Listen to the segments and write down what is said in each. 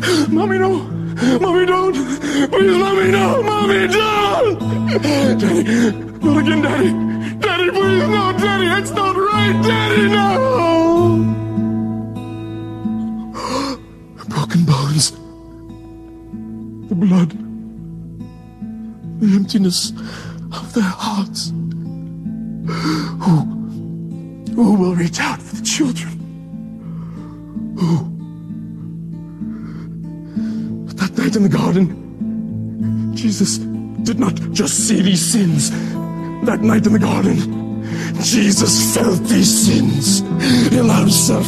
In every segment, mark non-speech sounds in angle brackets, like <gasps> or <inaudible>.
<gasps> Mommy, no. Mommy, don't. Please, Mommy, no. Mommy, don't. Daddy, not again, Daddy. Daddy, please, no. Daddy, that's not right. Daddy, no. <gasps> Broken bones. The blood. The emptiness of their hearts. Who, who will reach out for the children? Who? Night in the garden, Jesus did not just see these sins. That night in the garden, Jesus felt these sins. He allowed himself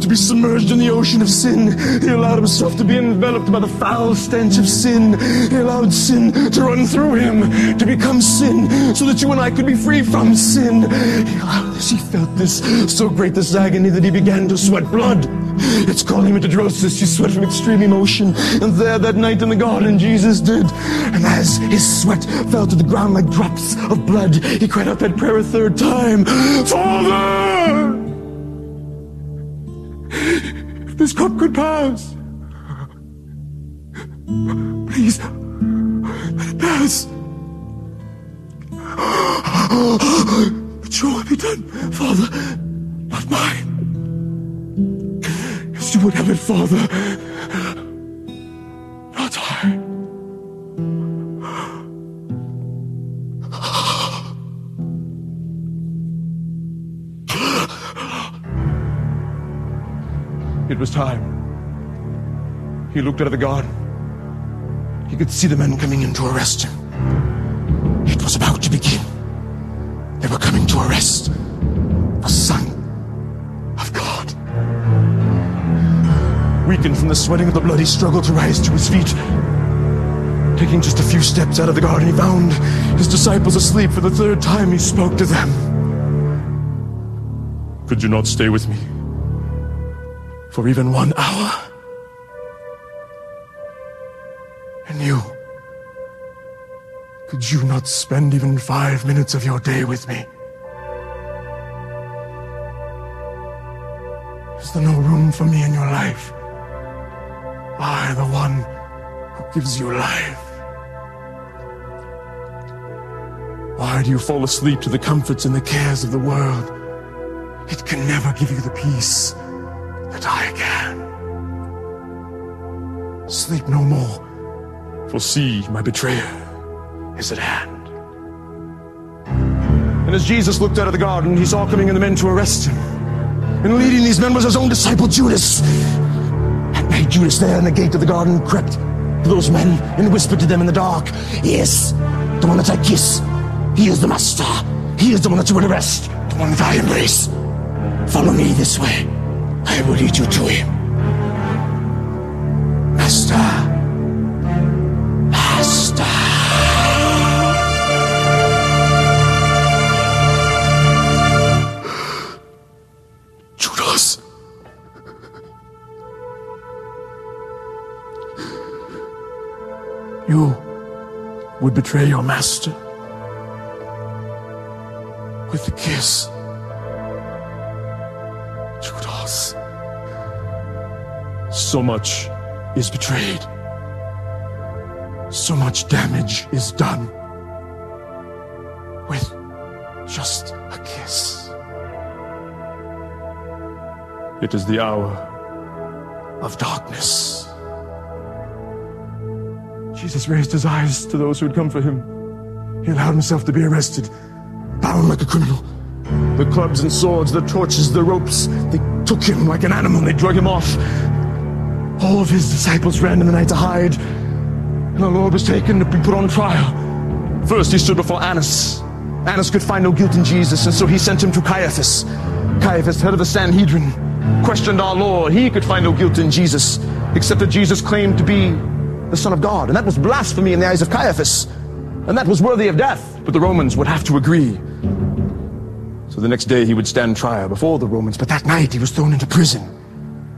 to be submerged in the ocean of sin. He allowed himself to be enveloped by the foul stench of sin. He allowed sin to run through him, to become sin, so that you and I could be free from sin. He allowed this. He felt this so great this agony that he began to sweat blood. It's calling me called hematidrosis. He sweat from extreme emotion. And there that night in the garden, Jesus did. And as his sweat fell to the ground like drops of blood, he cried out that prayer a third time. Father! This cup could pass, please, pass. But your will be done, Father, not mine. Would have it, Father, not I. It was time. He looked out of the garden. He could see the men coming in to arrest him. It was about to begin. They were coming to arrest Weakened from the sweating of the blood, he struggled to rise to his feet. Taking just a few steps out of the garden, he found his disciples asleep. For the third time, he spoke to them. Could you not stay with me for even one hour? And you, could you not spend even five minutes of your day with me? Is there no room for me in your life? I, the one who gives you life. Why do you fall asleep to the comforts and the cares of the world? It can never give you the peace that I can. Sleep no more, for see, my betrayer is at hand. And as Jesus looked out of the garden, he saw coming in the men to arrest him. And leading these men was his own disciple Judas. Night, Judas there in the gate of the garden crept to those men and whispered to them in the dark, Yes, the one that I kiss, he is the master. He is the one that you will arrest, the one that I embrace. Follow me this way. I will lead you to him. Master. You would betray your master with a kiss. Judas. So much is betrayed. So much damage is done with just a kiss. It is the hour of darkness. Jesus raised his eyes to those who had come for him. He allowed himself to be arrested, bound like a criminal. The clubs and swords, the torches, the ropes, they took him like an animal, they drug him off. All of his disciples ran in the night to hide, and the Lord was taken to be put on trial. First, he stood before Annas. Annas could find no guilt in Jesus, and so he sent him to Caiaphas. Caiaphas, head of the Sanhedrin, questioned our Lord. He could find no guilt in Jesus, except that Jesus claimed to be the Son of God. And that was blasphemy in the eyes of Caiaphas. And that was worthy of death. But the Romans would have to agree. So the next day he would stand trial before the Romans. But that night he was thrown into prison.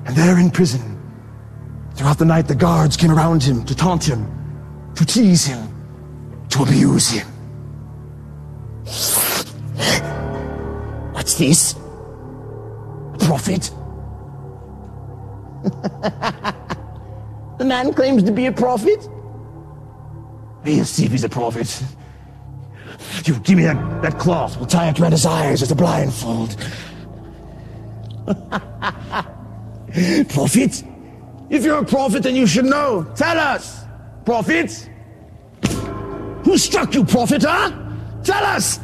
And there in prison, throughout the night, the guards came around him to taunt him, to tease him, to abuse him. What's this? A prophet? <laughs> The man claims to be a prophet. We'll see if he's a prophet. You give me that, that cloth. We'll tie it around his eyes as a blindfold. <laughs> prophet? If you're a prophet, then you should know. Tell us, prophet. Who struck you, prophet, huh? Tell us.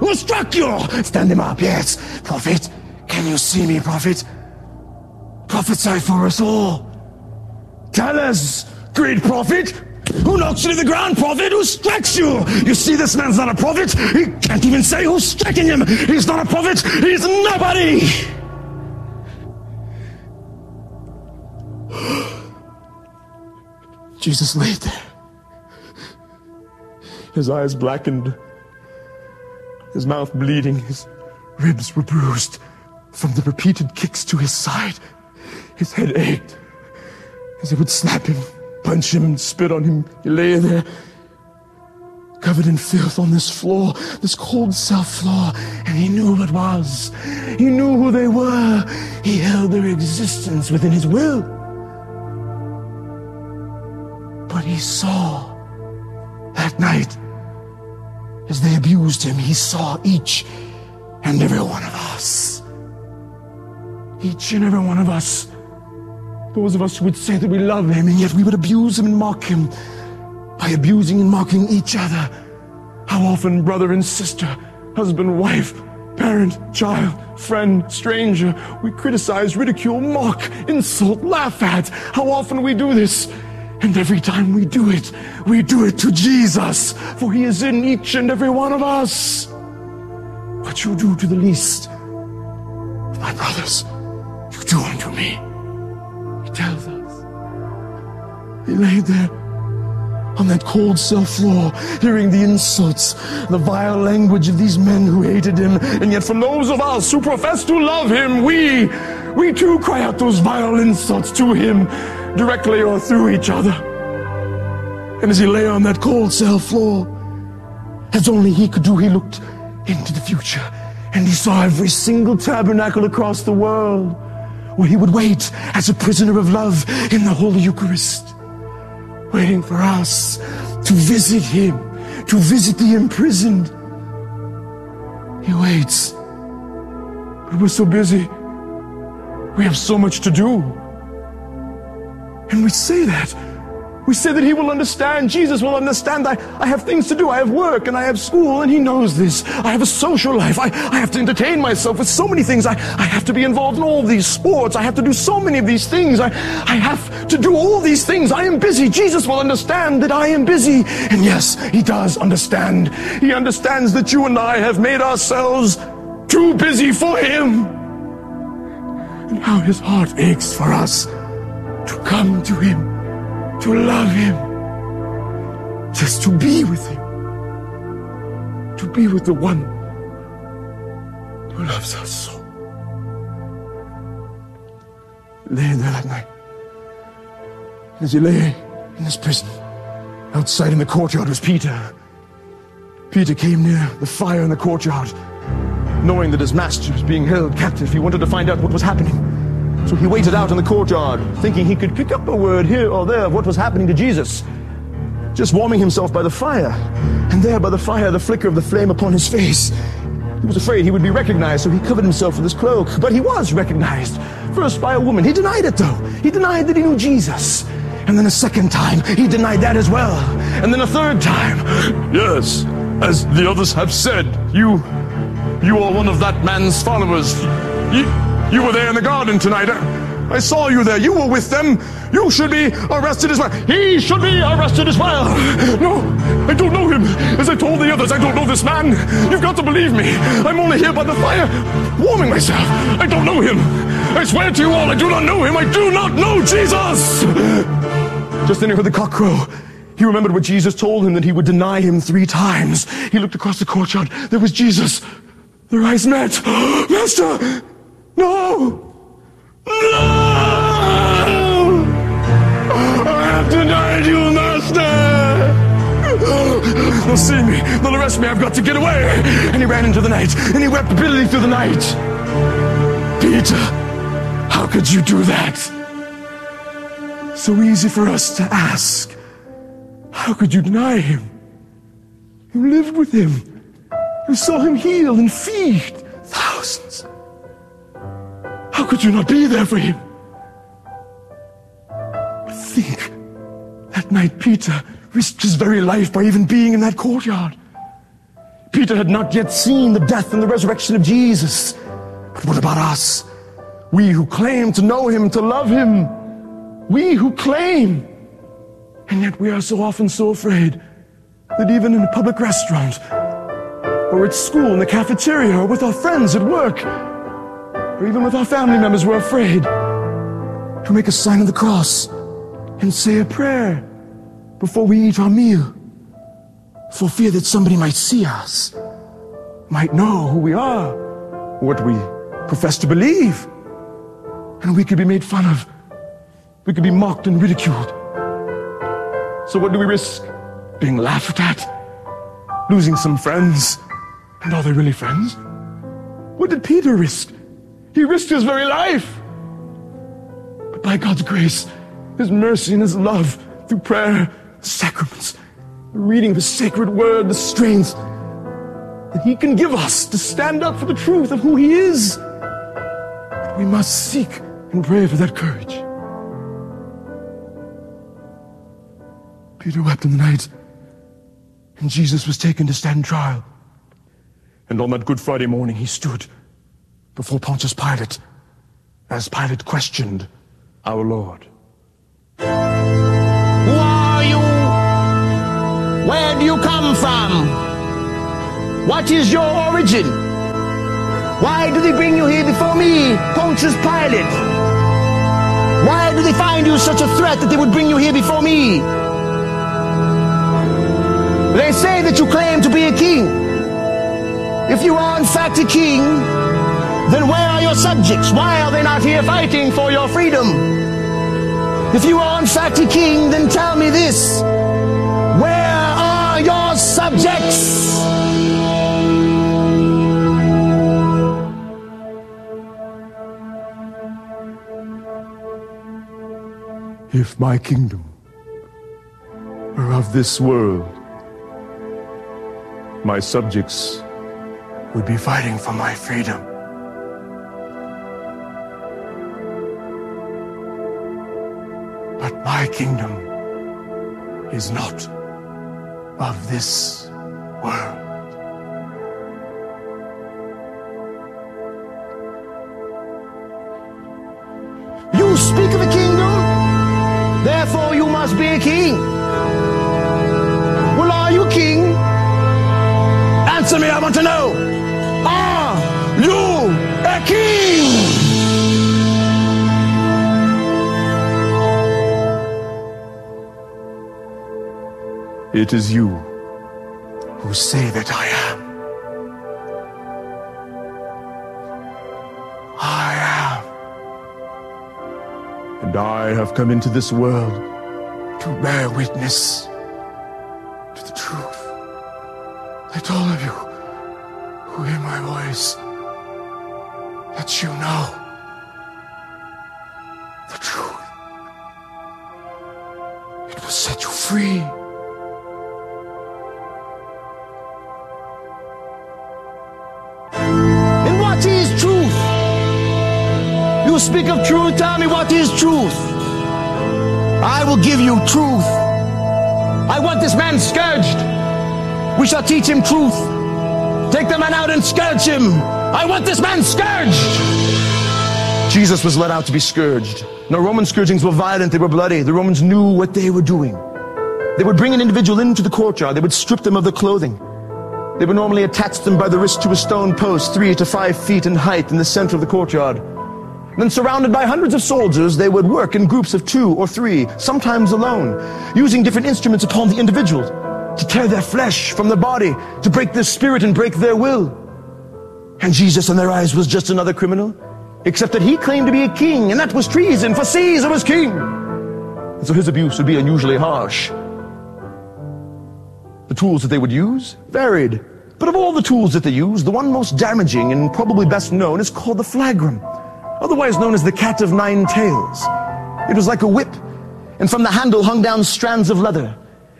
Who struck you? Stand him up, yes. Prophet, can you see me, prophet? Prophesy for us all. Tell us, great prophet. Who knocks you to the ground, prophet? Who strikes you? You see, this man's not a prophet. He can't even say who's striking him. He's not a prophet. He's nobody. <gasps> Jesus laid there. His eyes blackened, his mouth bleeding, his ribs were bruised from the repeated kicks to his side. His head ached as they would slap him, punch him, and spit on him. He lay there, covered in filth on this floor, this cold cell floor, and he knew what it was. He knew who they were. He held their existence within his will. But he saw that night as they abused him, he saw each and every one of us. Each and every one of us. Those of us who would say that we love him, and yet we would abuse him and mock him by abusing and mocking each other. How often, brother and sister, husband, wife, parent, child, friend, stranger, we criticize, ridicule, mock, insult, laugh at. How often we do this. And every time we do it, we do it to Jesus, for he is in each and every one of us. What you do to the least my brothers, you do unto me. Tells us. He lay there on that cold cell floor, hearing the insults, the vile language of these men who hated him. And yet, from those of us who profess to love him, we, we too cry out those vile insults to him, directly or through each other. And as he lay on that cold cell floor, as only he could do, he looked into the future and he saw every single tabernacle across the world where he would wait as a prisoner of love in the Holy Eucharist, waiting for us to visit him, to visit the imprisoned. He waits. But we're so busy. We have so much to do. And we say that. We say that he will understand. Jesus will understand. I, I have things to do. I have work and I have school and he knows this. I have a social life. I, I have to entertain myself with so many things. I, I have to be involved in all these sports. I have to do so many of these things. I, I have to do all these things. I am busy. Jesus will understand that I am busy. And yes, he does understand. He understands that you and I have made ourselves too busy for him. And how his heart aches for us to come to him to love Him, just to be with Him, to be with the one who loves us so. Laying there that night, as he lay in his prison, outside in the courtyard was Peter. Peter came near the fire in the courtyard, knowing that his master was being held captive. He wanted to find out what was happening. So he waited out in the courtyard, thinking he could pick up a word here or there of what was happening to Jesus. Just warming himself by the fire. And there by the fire, the flicker of the flame upon his face. He was afraid he would be recognized, so he covered himself with his cloak. But he was recognized. First by a woman. He denied it though. He denied that he knew Jesus. And then a second time, he denied that as well. And then a third time. Yes, as the others have said, you, you are one of that man's followers. You, you were there in the garden tonight. I saw you there. You were with them. You should be arrested as well. He should be arrested as well. No, I don't know him. As I told the others, I don't know this man. You've got to believe me. I'm only here by the fire, warming myself. I don't know him. I swear to you all, I do not know him. I do not know Jesus. Just then he heard the cock crow. He remembered what Jesus told him that he would deny him three times. He looked across the courtyard. There was Jesus. Their eyes met. <gasps> Master! No! No! I have denied you, Master! They'll see me. They'll arrest me. I've got to get away. And he ran into the night, and he wept bitterly through the night. Peter, how could you do that? So easy for us to ask, how could you deny him? You lived with him. You saw him heal and feed thousands. How could you not be there for him? Think, that night Peter risked his very life by even being in that courtyard. Peter had not yet seen the death and the resurrection of Jesus. But what about us? We who claim to know him, to love him. We who claim. And yet we are so often so afraid that even in a public restaurant, or at school, in the cafeteria, or with our friends at work, or even with our family members, we're afraid to make a sign of the cross and say a prayer before we eat our meal for fear that somebody might see us, might know who we are, what we profess to believe, and we could be made fun of. We could be mocked and ridiculed. So what do we risk? Being laughed at? Losing some friends? And are they really friends? What did Peter risk? He risked his very life. But by God's grace, His mercy and His love, through prayer, the sacraments, the reading of His sacred word, the strength that He can give us to stand up for the truth of who He is. But we must seek and pray for that courage. Peter wept in the night, and Jesus was taken to stand trial. And on that Good Friday morning, he stood before Pontius Pilate as Pilate questioned our Lord. Who are you? Where do you come from? What is your origin? Why do they bring you here before me, Pontius Pilate? Why do they find you such a threat that they would bring you here before me? They say that you claim to be a king. If you are in fact a king, then where are your subjects? Why are they not here fighting for your freedom? If you are in fact a king, then tell me this. Where are your subjects? If my kingdom were of this world, my subjects would be fighting for my freedom. My kingdom is not of this world. You speak of a kingdom, therefore you must be a king. Well, are you king? Answer me, I want to know. Are you a king? It is you who say that I am. I am. And I have come into this world to bear witness to the truth. Let all of you who hear my voice, let you know the truth. It will set you free. Speak of truth, tell me what is truth. I will give you truth. I want this man scourged. We shall teach him truth. Take the man out and scourge him. I want this man scourged. Jesus was led out to be scourged. Now, Roman scourgings were violent, they were bloody. The Romans knew what they were doing. They would bring an individual into the courtyard, they would strip them of their clothing. They would normally attach them by the wrist to a stone post, three to five feet in height, in the center of the courtyard. Then, surrounded by hundreds of soldiers, they would work in groups of two or three, sometimes alone, using different instruments upon the individual to tear their flesh from their body, to break their spirit and break their will. And Jesus, in their eyes, was just another criminal, except that he claimed to be a king, and that was treason, for Caesar was king. And so his abuse would be unusually harsh. The tools that they would use varied. But of all the tools that they used, the one most damaging and probably best known is called the flagrum, otherwise known as the cat of nine tails. It was like a whip. And from the handle hung down strands of leather.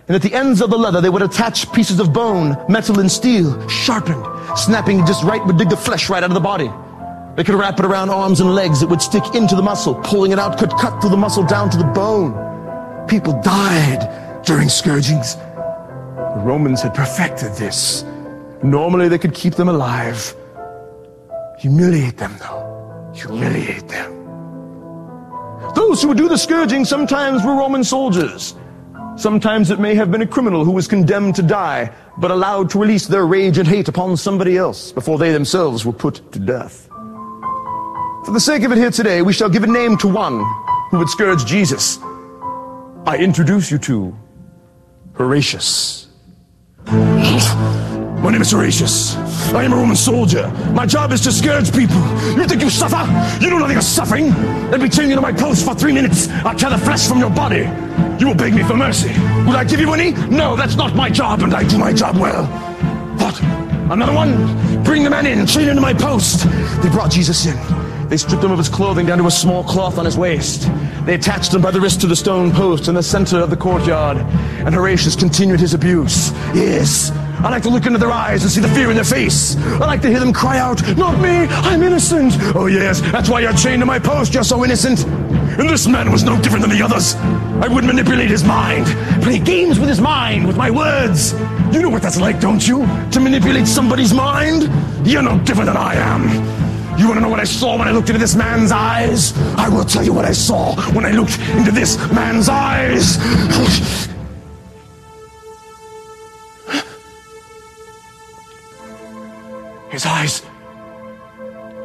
And at the ends of the leather, they would attach pieces of bone, metal, and steel, sharpened. Snapping just right would dig the flesh right out of the body. They could wrap it around arms and legs. It would stick into the muscle. Pulling it out could cut through the muscle down to the bone. People died during scourgings. The Romans had perfected this. Normally they could keep them alive. Humiliate them, though. Humiliate them. Those who would do the scourging sometimes were Roman soldiers. Sometimes it may have been a criminal who was condemned to die, but allowed to release their rage and hate upon somebody else before they themselves were put to death. For the sake of it here today, we shall give a name to one who would scourge Jesus. I introduce you to Horatius. My name is Horatius. I am a Roman soldier. My job is to scourge people. You think you suffer? You know nothing of suffering. Let me chain you to my post for three minutes. I'll tear the flesh from your body. You will beg me for mercy. Will I give you any? No, that's not my job, and I do my job well. What? Another one? Bring the man in, chain him to my post. They brought Jesus in. They stripped him of his clothing down to a small cloth on his waist. They attached him by the wrist to the stone post in the center of the courtyard. And Horatius continued his abuse. Yes, I like to look into their eyes and see the fear in their face. I like to hear them cry out, Not me, I'm innocent. Oh, yes, that's why you're chained to my post, you're so innocent. And this man was no different than the others. I would manipulate his mind, play games with his mind, with my words. You know what that's like, don't you? To manipulate somebody's mind? You're no different than I am. You want to know what I saw when I looked into this man's eyes? I will tell you what I saw when I looked into this man's eyes. His eyes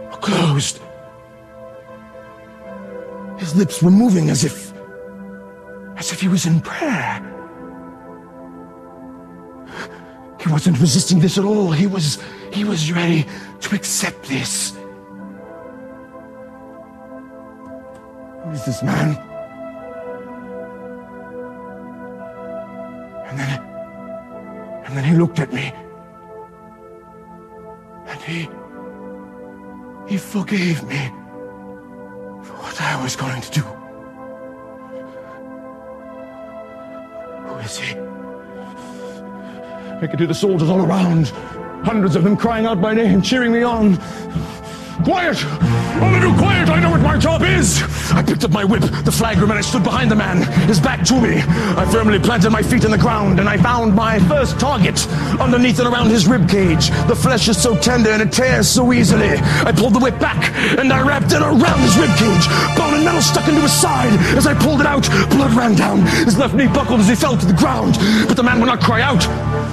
were closed. His lips were moving as if, as if he was in prayer. He wasn't resisting this at all. He was, he was ready to accept this. Who is this man? And then, and then he looked at me. And he, he forgave me for what I was going to do. Who is he? I could hear the soldiers all around, hundreds of them crying out my name, cheering me on. Quiet! Of quiet! I know what my job is! I picked up my whip, the flagrum, and I stood behind the man, his back to me. I firmly planted my feet in the ground, and I found my first target underneath and around his rib cage. The flesh is so tender and it tears so easily. I pulled the whip back, and I wrapped it around his rib cage. Bone and metal stuck into his side. As I pulled it out, blood ran down. His left knee buckled as he fell to the ground. But the man would not cry out.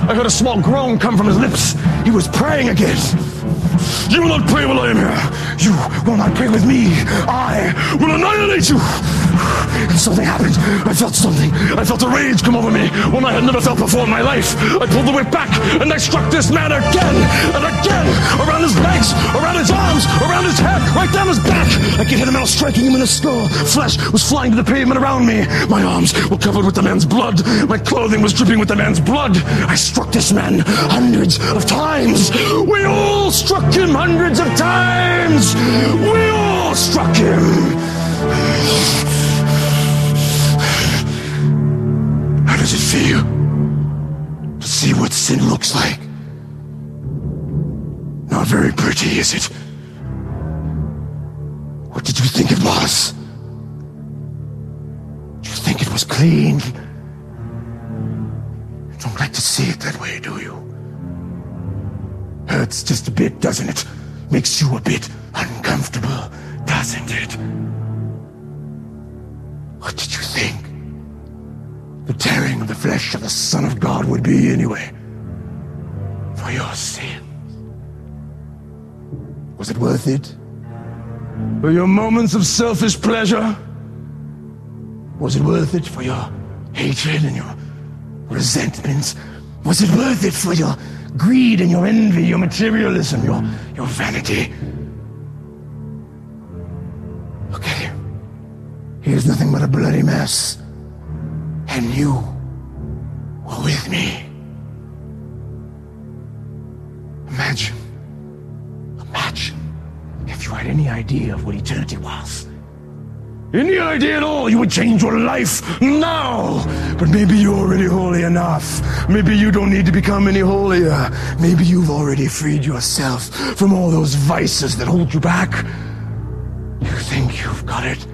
I heard a small groan come from his lips. He was praying again. You will not pray while I am here. You will not pray with me. I will annihilate you. Something happened. I felt something. I felt a rage come over me one I had never felt before in my life. I pulled the whip back and I struck this man again and again around his legs, around his arms, around his head, right down his back. I could hear the metal striking him in the skull. Flesh was flying to the pavement around me. My arms were covered with the man's blood. My clothing was dripping with the man's blood. I struck this man hundreds of times. We all struck him hundreds of times. We all struck him. Does it feel to see what sin looks like? Not very pretty, is it? What did you think it was? Did you think it was clean? You don't like to see it that way, do you? Hurts just a bit, doesn't it? Makes you a bit uncomfortable, doesn't it? What did you think? The tearing of the flesh of the Son of God would be anyway. For your sins. Was it worth it? For your moments of selfish pleasure? Was it worth it for your hatred and your resentments? Was it worth it for your greed and your envy, your materialism, your, your vanity? Him. He is nothing but a bloody mess. And you were with me. Imagine, imagine if you had any idea of what eternity was. any idea at all you would change your life now. But maybe you're already holy enough. Maybe you don't need to become any holier. Maybe you've already freed yourself from all those vices that hold you back. You think you've got it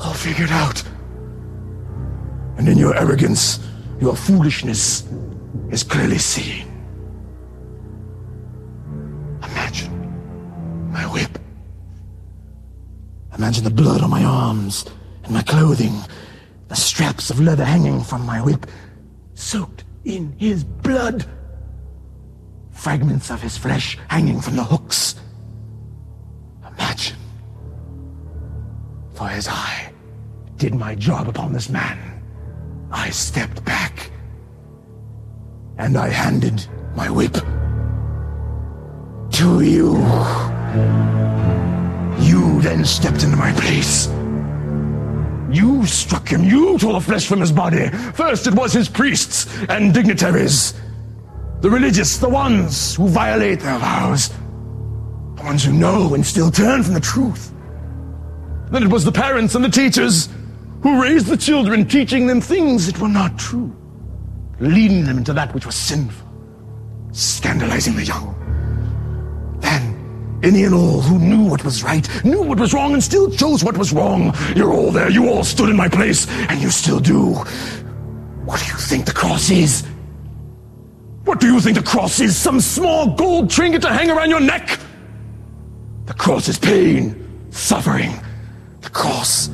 all figured out. And in your arrogance, your foolishness is clearly seen. Imagine my whip. Imagine the blood on my arms and my clothing, the straps of leather hanging from my whip, soaked in his blood. Fragments of his flesh hanging from the hooks. Imagine. For as I did my job upon this man, I stepped back and I handed my whip to you. You then stepped into my place. You struck him. You tore the flesh from his body. First, it was his priests and dignitaries. The religious, the ones who violate their vows. The ones who know and still turn from the truth. Then it was the parents and the teachers who raised the children, teaching them things that were not true, leading them into that which was sinful, scandalizing the young. Then any and all who knew what was right, knew what was wrong, and still chose what was wrong. You're all there. You all stood in my place, and you still do. What do you think the cross is? What do you think the cross is? Some small gold trinket to hang around your neck? The cross is pain, suffering. The cross.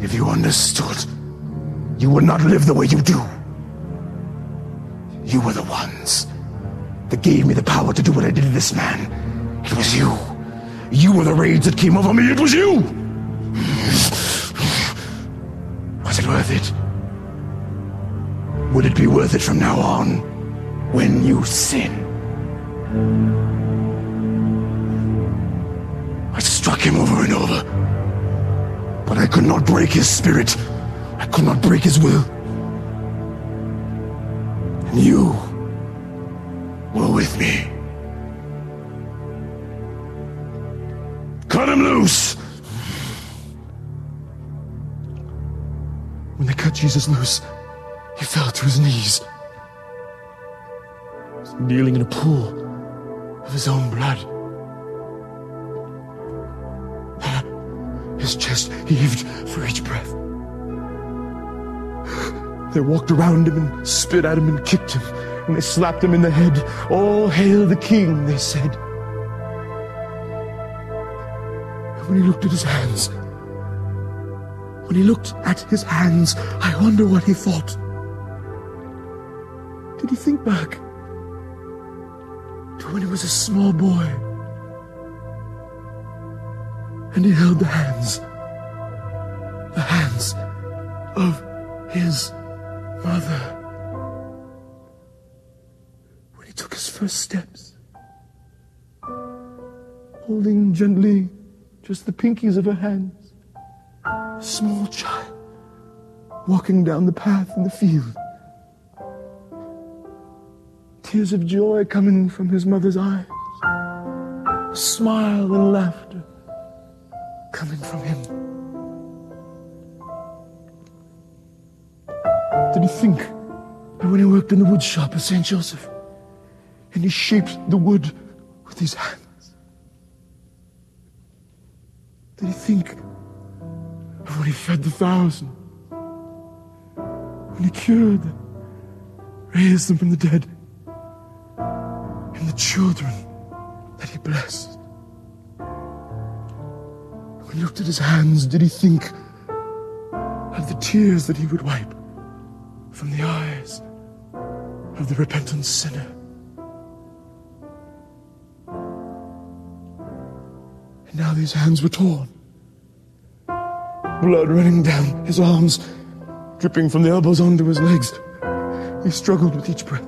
If you understood, you would not live the way you do. You were the ones that gave me the power to do what I did to this man. It was you. You were the rage that came over me. It was you. Was it worth it? Would it be worth it from now on when you sin? I struck him over and over, but I could not break his spirit. I could not break his will. And you were with me. Cut him loose! When they cut Jesus loose, he fell to his knees. He was kneeling in a pool of his own blood. His chest heaved for each breath. They walked around him and spit at him and kicked him and they slapped him in the head. All hail the king, they said. And when he looked at his hands, when he looked at his hands, I wonder what he thought. Did he think back to when he was a small boy and he held the hands, the hands of his mother? When he took his first steps, holding gently just the pinkies of her hands. A small child walking down the path in the field. Tears of joy coming from his mother's eyes. A smile and laughter coming from him. Did he think that when he worked in the wood shop at St. Joseph, and he shaped the wood with his hands. Did he think of when he fed the thousand? When he cured them, raised them from the dead, and the children that he blessed? When he looked at his hands, did he think of the tears that he would wipe from the eyes of the repentant sinner? And now these hands were torn. Blood running down his arms, dripping from the elbows onto his legs. He struggled with each breath,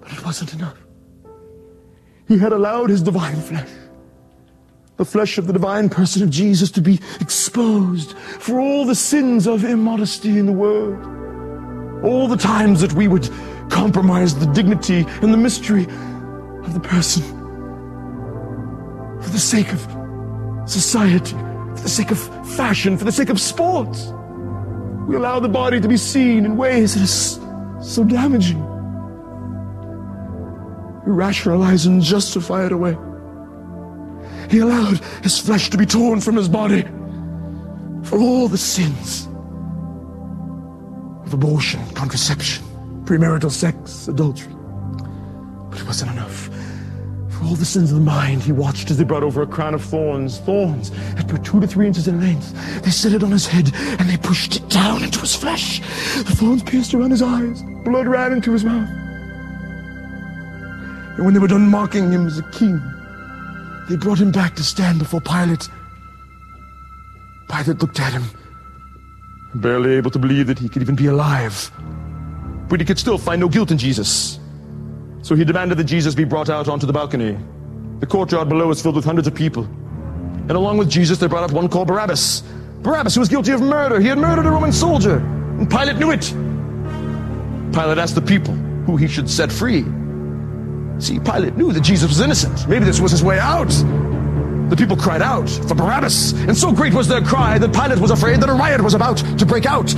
but it wasn't enough. He had allowed his divine flesh, the flesh of the divine person of Jesus, to be exposed for all the sins of immodesty in the world. All the times that we would compromise the dignity and the mystery of the person for the sake of society, for the sake of fashion, for the sake of sports. We allow the body to be seen in ways that is so damaging. We rationalize and justify it away. He allowed his flesh to be torn from his body for all the sins of abortion, contraception, premarital sex, adultery. But it wasn't enough. For all the sins of the mind, he watched as they brought over a crown of thorns, thorns that were two to three inches in length. They set it on his head and they pushed it down into his flesh. The thorns pierced around his eyes, blood ran into his mouth. And when they were done mocking him as a king, they brought him back to stand before Pilate. Pilate looked at him, barely able to believe that he could even be alive. But he could still find no guilt in Jesus. So he demanded that Jesus be brought out onto the balcony. The courtyard below was filled with hundreds of people. And along with Jesus, they brought up one called Barabbas. Barabbas, who was guilty of murder. He had murdered a Roman soldier. And Pilate knew it. Pilate asked the people who he should set free. See, Pilate knew that Jesus was innocent. Maybe this was his way out. The people cried out for Barabbas, and so great was their cry that Pilate was afraid that a riot was about to break out.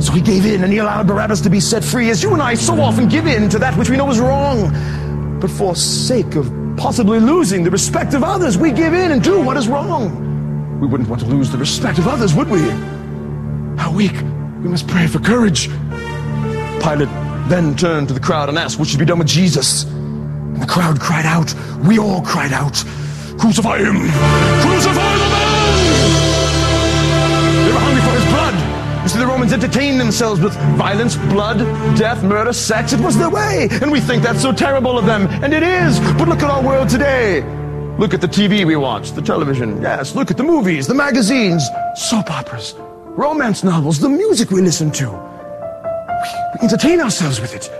So he gave in and he allowed Barabbas to be set free, as you and I so often give in to that which we know is wrong. But for sake of possibly losing the respect of others, we give in and do what is wrong. We wouldn't want to lose the respect of others, would we? How weak. We must pray for courage. Pilate then turned to the crowd and asked what should be done with Jesus. And the crowd cried out. We all cried out, Crucify him! Crucify the man! They were hungry for his blood. You see, the Romans entertained themselves with violence, blood, death, murder, sex. It was their way. And we think that's so terrible of them. And it is. But look at our world today. Look at the TV we watch, the television. Yes, look at the movies, the magazines, soap operas, romance novels, the music we listen to. We, entertain ourselves with it.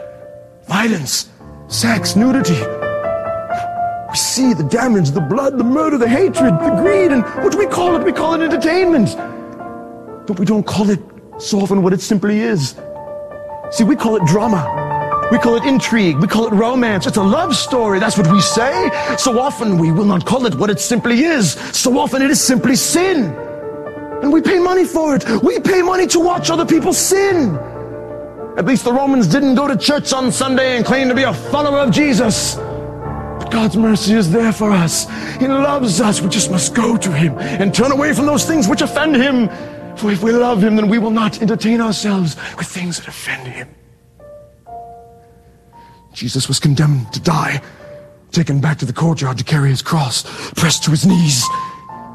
Violence, sex, nudity. We see the damage, the blood, the murder, the hatred, the greed, and what do we call it? We call it entertainment. But we don't call it so often what it simply is. See, we call it drama. We call it intrigue. We call it romance. It's a love story. That's what we say. So often we will not call it what it simply is. So often it is simply sin. And we pay money for it. We pay money to watch other people sin. At least the Romans didn't go to church on Sunday and claim to be a follower of Jesus. But God's mercy is there for us. He loves us. We just must go to Him and turn away from those things which offend Him. For if we love Him, then we will not entertain ourselves with things that offend Him. Jesus was condemned to die, taken back to the courtyard to carry his cross, pressed to his knees.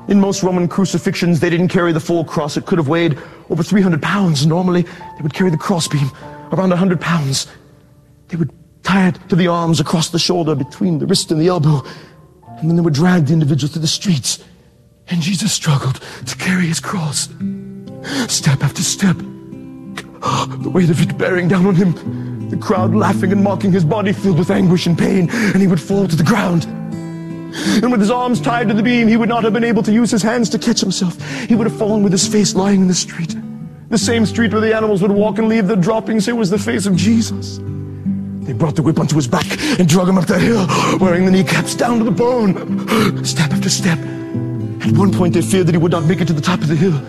In most Roman crucifixions, they didn't carry the full cross. It could have weighed over 300 pounds. Normally, they would carry the crossbeam around 100 pounds. They would tie it to the arms across the shoulder between the wrist and the elbow. And then they would drag the individual through the streets. And Jesus struggled to carry his cross, step after step. The weight of it bearing down on him. The crowd laughing and mocking his body filled with anguish and pain. And he would fall to the ground. And with his arms tied to the beam, he would not have been able to use his hands to catch himself. He would have fallen with his face lying in the street. The same street where the animals would walk and leave their droppings. It was the face of Jesus. They brought the whip onto his back and drug him up the hill, wearing the kneecaps down to the bone, step after step. At one point, they feared that he would not make it to the top of the hill.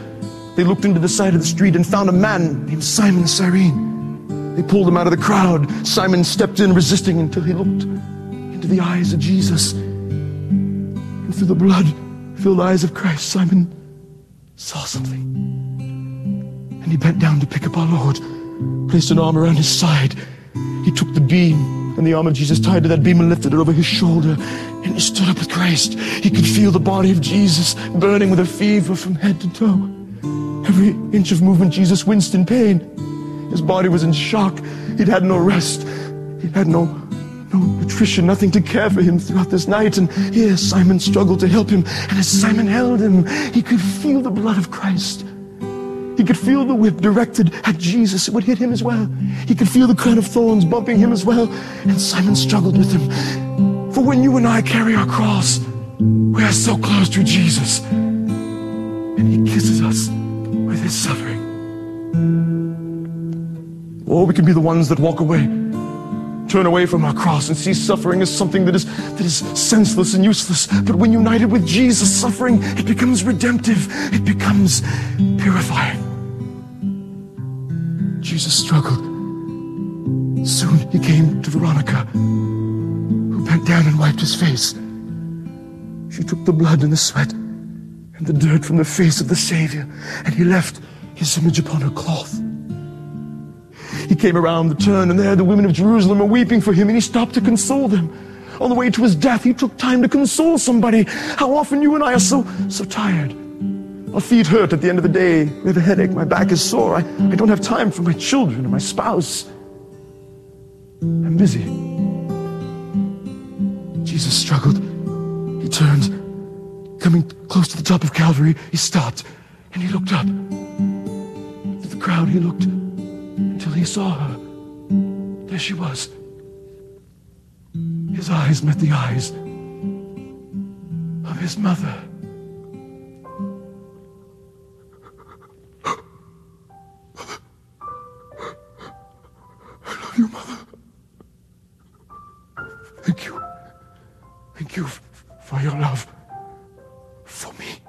They looked into the side of the street and found a man named Simon Cyrene. They pulled him out of the crowd. Simon stepped in, resisting until he looked into the eyes of Jesus. And through the blood filled eyes of Christ, Simon saw something. And he bent down to pick up our Lord, placed an arm around his side. He took the beam and the arm of Jesus tied to that beam and lifted it over his shoulder. And he stood up with Christ. He could feel the body of Jesus burning with a fever from head to toe. Every inch of movement, Jesus winced in pain. His body was in shock. He'd had no rest. He'd had no, no nutrition, nothing to care for him throughout this night. And here Simon struggled to help him. And as Simon held him, he could feel the blood of Christ. He could feel the whip directed at Jesus. It would hit him as well. He could feel the crown of thorns bumping him as well. And Simon struggled with him. For when you and I carry our cross, we are so close to Jesus. And he kisses us with his suffering. Or we can be the ones that walk away, turn away from our cross and see suffering as something that is, that is senseless and useless. But when united with Jesus, suffering, it becomes redemptive. It becomes purifying. Jesus struggled. Soon he came to Veronica, who bent down and wiped his face. She took the blood and the sweat and the dirt from the face of the Savior, and he left his image upon her cloth. He came around the turn, and there the women of Jerusalem were weeping for him, and he stopped to console them. On the way to his death, he took time to console somebody. How often you and I are so, so tired. My feet hurt at the end of the day. I have a headache. My back is sore. I, I don't have time for my children or my spouse. I'm busy. Jesus struggled. He turned. Coming close to the top of Calvary, he stopped and he looked up. To the crowd, he looked until he saw her. There she was. His eyes met the eyes of his mother. I love you, Mother. Thank you. Thank you for your love for me.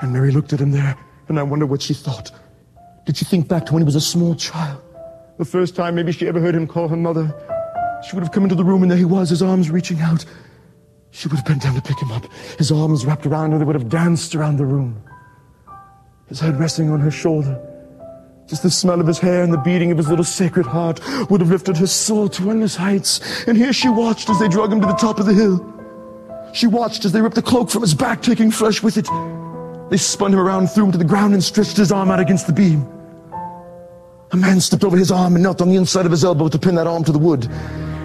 And Mary looked at him there, and I wonder what she thought. Did she think back to when he was a small child? The first time maybe she ever heard him call her mother. She would have come into the room, and there he was, his arms reaching out. She would have bent down to pick him up, his arms wrapped around her. They would have danced around the room, his head resting on her shoulder. Just the smell of his hair and the beating of his little sacred heart would have lifted her soul to endless heights. And here she watched as they drug him to the top of the hill. She watched as they ripped the cloak from his back, taking flesh with it. They spun him around, threw him to the ground, and stretched his arm out against the beam. A man stepped over his arm and knelt on the inside of his elbow to pin that arm to the wood.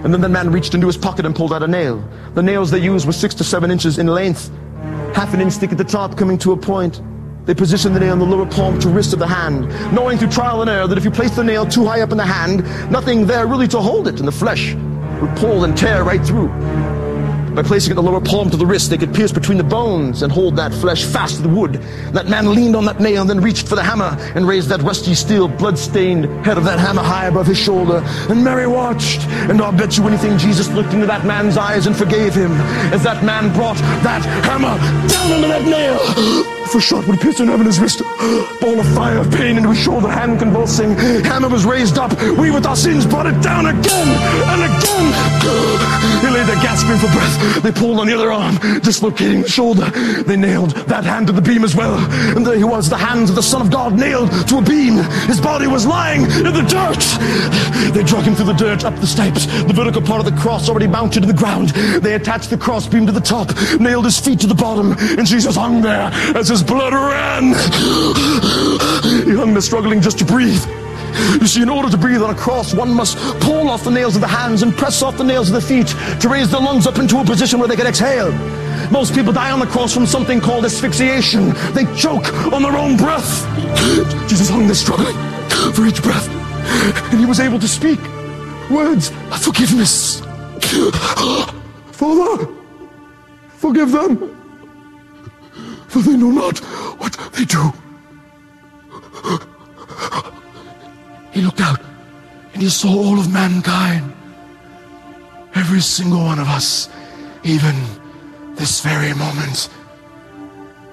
And then the man reached into his pocket and pulled out a nail. The nails they used were six to seven inches in length, half an inch thick at the top, coming to a point. They positioned the nail on the lower palm to wrist of the hand, knowing through trial and error that if you place the nail too high up in the hand, nothing there really to hold it, and the flesh would pull and tear right through. By placing the lower palm to the wrist, they could pierce between the bones and hold that flesh fast to the wood. That man leaned on that nail and then reached for the hammer and raised that rusty steel, blood-stained head of that hammer high above his shoulder. And Mary watched, and I'll bet you anything Jesus looked into that man's eyes and forgave him as that man brought that hammer down into that nail. <gasps> For a shot would pierce an in his wrist. Ball of fire of pain into his shoulder, hand convulsing. Hammer was raised up. We with our sins brought it down again and again. He lay there gasping for breath. They pulled on the other arm, dislocating the shoulder. They nailed that hand to the beam as well. And there he was, the hands of the Son of God nailed to a beam. His body was lying in the dirt. They drug him through the dirt, up the steps. The vertical part of the cross already mounted to the ground. They attached the crossbeam to the top, nailed his feet to the bottom, and Jesus hung there as his blood ran. He hung there struggling just to breathe. You see, in order to breathe on a cross, one must pull off the nails of the hands and press off the nails of the feet to raise the lungs up into a position where they can exhale. Most people die on the cross from something called asphyxiation. They choke on their own breath. Jesus hung there struggling for each breath, and he was able to speak words of forgiveness. Father, forgive them for they know not what they do. He looked out and he saw all of mankind. Every single one of us, even this very moment.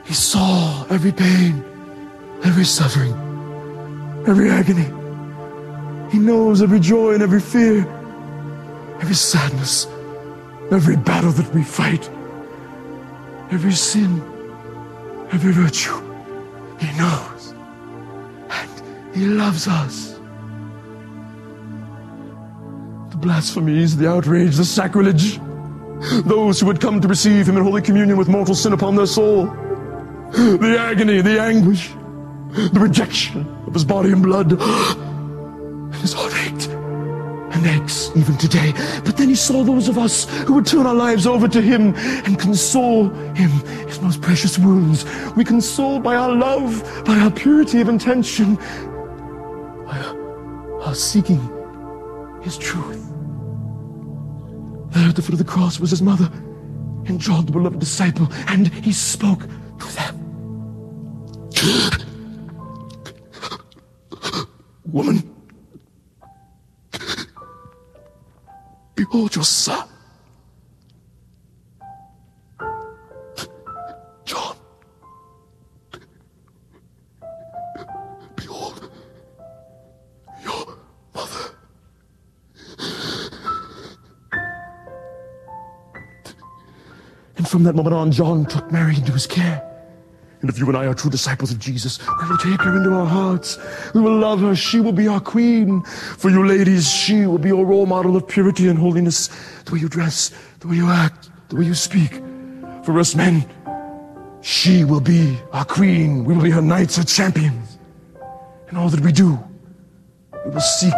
He saw every pain, every suffering, every agony. He knows every joy and every fear, every sadness, every battle that we fight, every sin every virtue. He knows. And He loves us. The blasphemies, the outrage, the sacrilege. Those who would come to receive Him in Holy Communion with mortal sin upon their soul. The agony, the anguish, the rejection of His body and blood. <gasps> And His heart ached and even today. But then he saw those of us who would turn our lives over to him and console him, his most precious wounds. We console by our love, by our purity of intention, by our, our seeking his truth. There at the foot of the cross was his mother and John, the beloved disciple, and he spoke to them. Woman, Behold your son. John. Behold your mother. And from that moment on, John took Mary into his care. And if you and I are true disciples of Jesus, we will take her into our hearts. We will love her. She will be our queen. For you ladies, she will be your role model of purity and holiness. The way you dress, the way you act, the way you speak. For us men, she will be our queen. We will be her knights, her champions. And all that we do, we will seek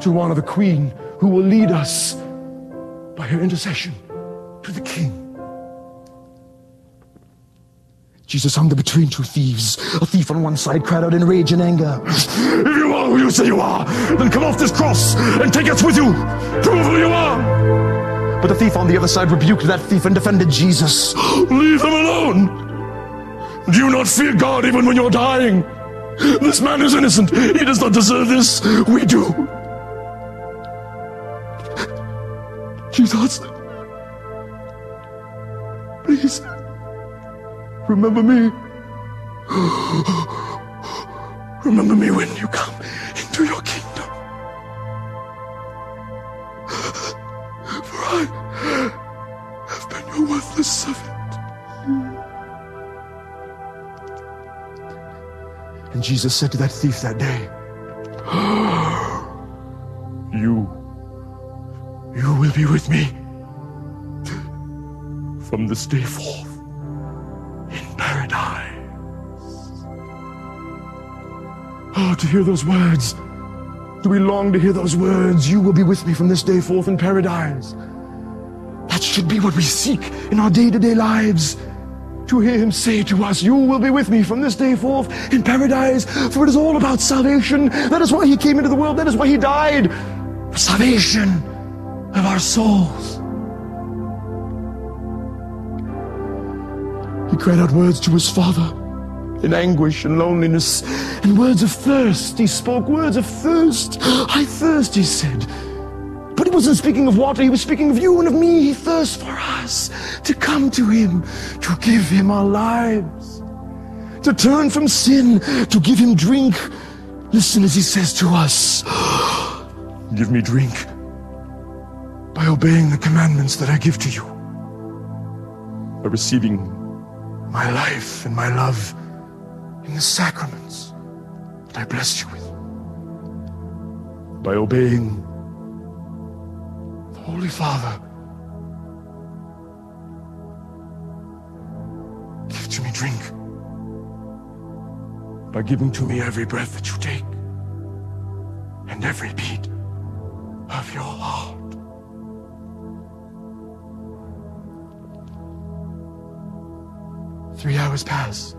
to honor the queen who will lead us by her intercession to the king. Jesus hung there between two thieves. A thief on one side cried out in rage and anger. If you are who you say you are, then come off this cross and take us with you. Prove who you are. But the thief on the other side rebuked that thief and defended Jesus. Leave him alone. Do you not fear God even when you're dying? This man is innocent. He does not deserve this. We do. Jesus. Please. Remember me. <gasps> Remember me when you come into your kingdom. For I have been your worthless servant. And Jesus said to that thief that day, <gasps> You, you will be with me from this day forth To hear those words. Do we long to hear those words? You will be with me from this day forth in paradise. That should be what we seek in our day to day lives. To hear him say to us, You will be with me from this day forth in paradise, for it is all about salvation. That is why he came into the world. That is why he died. For salvation of our souls. He cried out words to his father in anguish and loneliness and words of thirst. He spoke words of thirst. I thirst, he said. But he wasn't speaking of water, he was speaking of you and of me. He thirsts for us to come to him, to give him our lives, to turn from sin, to give him drink. Listen as he says to us <gasps> Give me drink by obeying the commandments that I give to you, by receiving my life and my love in the sacraments that I blessed you with, by obeying the Holy Father. Give to me drink by giving to me every breath that you take and every beat of your heart. Three hours pass.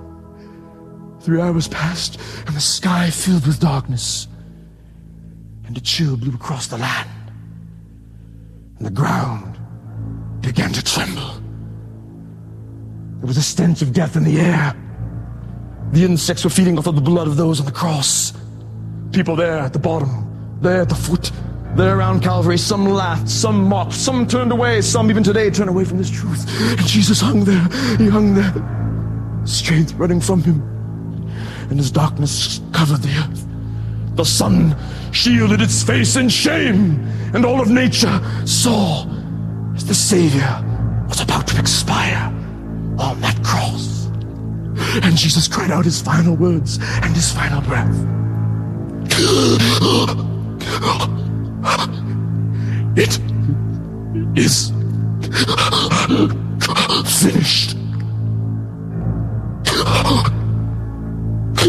Three hours passed, and the sky filled with darkness. And a chill blew across the land. And the ground began to tremble. There was a stench of death in the air. The insects were feeding off of the blood of those on the cross. People there at the bottom, there at the foot, there around Calvary. Some laughed, some mocked, some turned away, some even today turn away from this truth. And Jesus hung there. He hung there strength running from him, and his darkness covered the earth. The sun shielded its face in shame, and all of nature saw as the Savior was about to expire on that cross. And Jesus cried out his final words and his final breath. It is finished.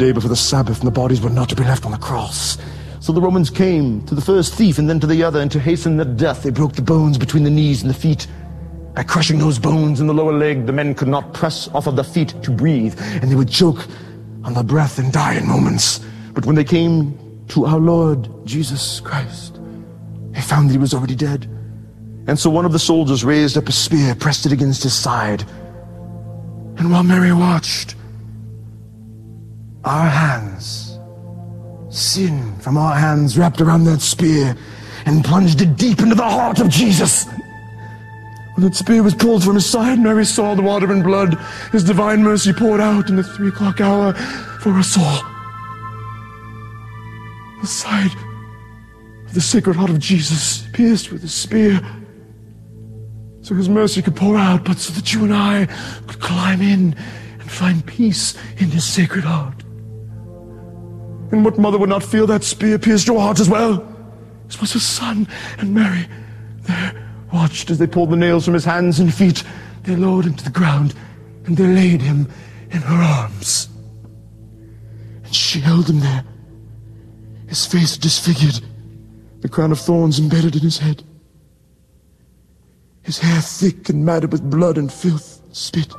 day before the Sabbath, and the bodies were not to be left on the cross. So the Romans came to the first thief and then to the other, and to hasten their death, they broke the bones between the knees and the feet. By crushing those bones in the lower leg, the men could not press off of their feet to breathe, and they would choke on their breath and die in moments. But when they came to our Lord Jesus Christ, they found that he was already dead. And so one of the soldiers raised up a spear, pressed it against his side. And while Mary watched, our hands, sin from our hands wrapped around that spear and plunged it deep into the heart of Jesus. When that spear was pulled from his side, Mary saw the water and blood, his divine mercy poured out in the three o'clock hour for us all. The side of the sacred heart of Jesus pierced with a spear so his mercy could pour out, but so that you and I could climb in and find peace in his sacred heart. And what mother would not feel that spear pierced your heart as well? This was her son and Mary. There watched as they pulled the nails from his hands and feet. They lowered him to the ground and they laid him in her arms. And she held him there, his face disfigured, the crown of thorns embedded in his head, his hair thick and matted with blood and filth and spit,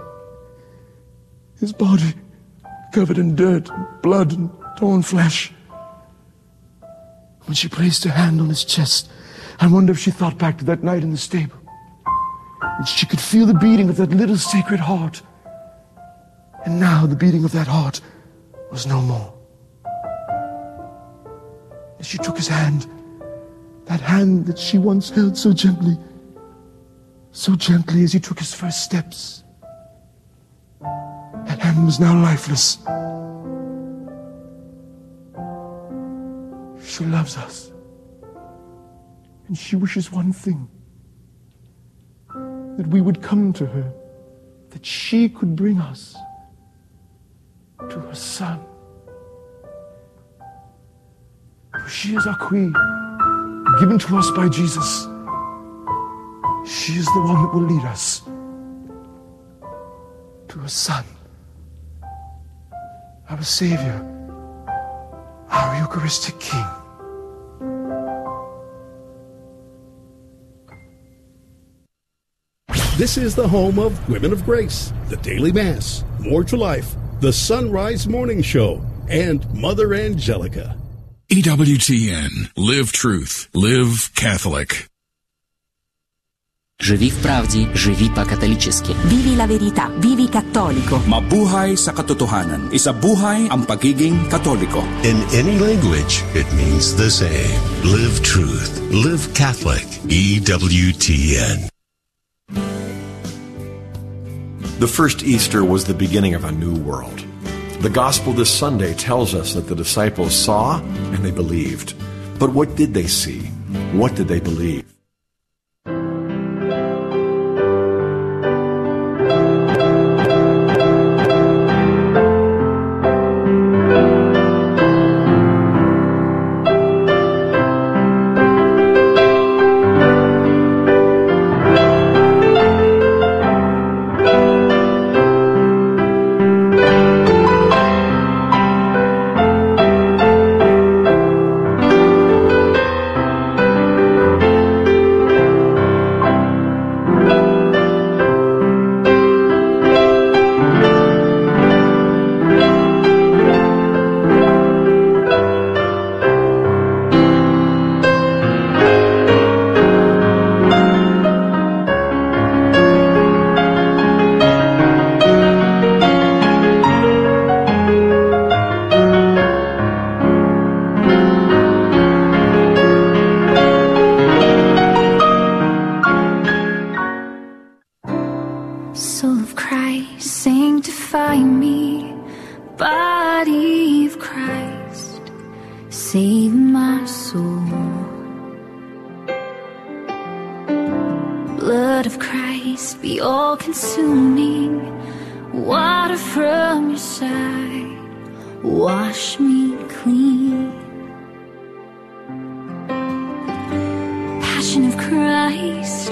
his body covered in dirt and blood and torn flesh. When she placed her hand on his chest, I wonder if she thought back to that night in the stable. And she could feel the beating of that little sacred heart. And now the beating of that heart was no more. As she took his hand, that hand that she once held so gently, so gently as he took his first steps, that hand was now lifeless. She loves us. And she wishes one thing that we would come to her, that she could bring us to her Son. For she is our Queen, given to us by Jesus. She is the one that will lead us to her Son, our Savior, our Eucharistic King. This is the home of Women of Grace, the Daily Mass, More to Life, the Sunrise Morning Show, and Mother Angelica. EWTN. Live truth. Live Catholic. Żywi w prawdzie, żywi pa katolickie. Vivi la verità, vivi cattolico. Mabuhay sa katotohanan. Isabuhay ang pagiging katoliko. In any language, it means the same. Live truth, live Catholic. EWTN. The first Easter was the beginning of a new world. The gospel this Sunday tells us that the disciples saw and they believed. But what did they see? What did they believe? Christ be all consuming. Water from your side, wash me clean. Passion of Christ,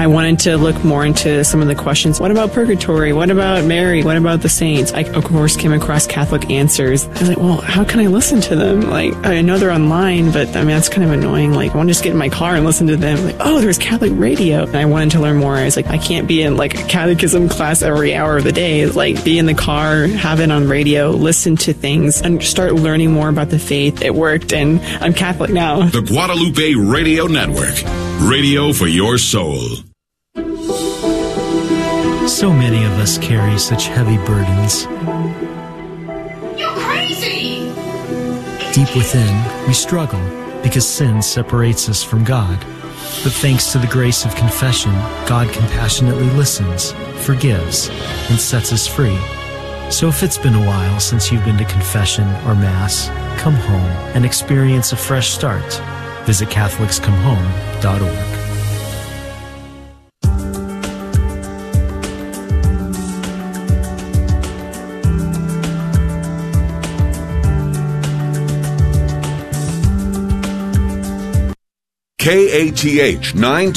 I wanted to look more into some of the questions. What about purgatory? What about Mary? What about the saints? I, of course, came across Catholic answers. I was like, well, how can I listen to them? Like, I know they're online, but I mean, that's kind of annoying. Like, I want to just get in my car and listen to them. Like, oh, there's Catholic radio. And I wanted to learn more. I was like, I can't be in like a catechism class every hour of the day. Like, be in the car, have it on radio, listen to things, and start learning more about the faith. It worked, and I'm Catholic now. The Guadalupe Radio Network. Radio for your soul. So many of us carry such heavy burdens. You're crazy! Deep within, we struggle because sin separates us from God. But thanks to the grace of confession, God compassionately listens, forgives, and sets us free. So if it's been a while since you've been to confession or Mass, come home and experience a fresh start. Visit CatholicsComeHome.org. KATH 9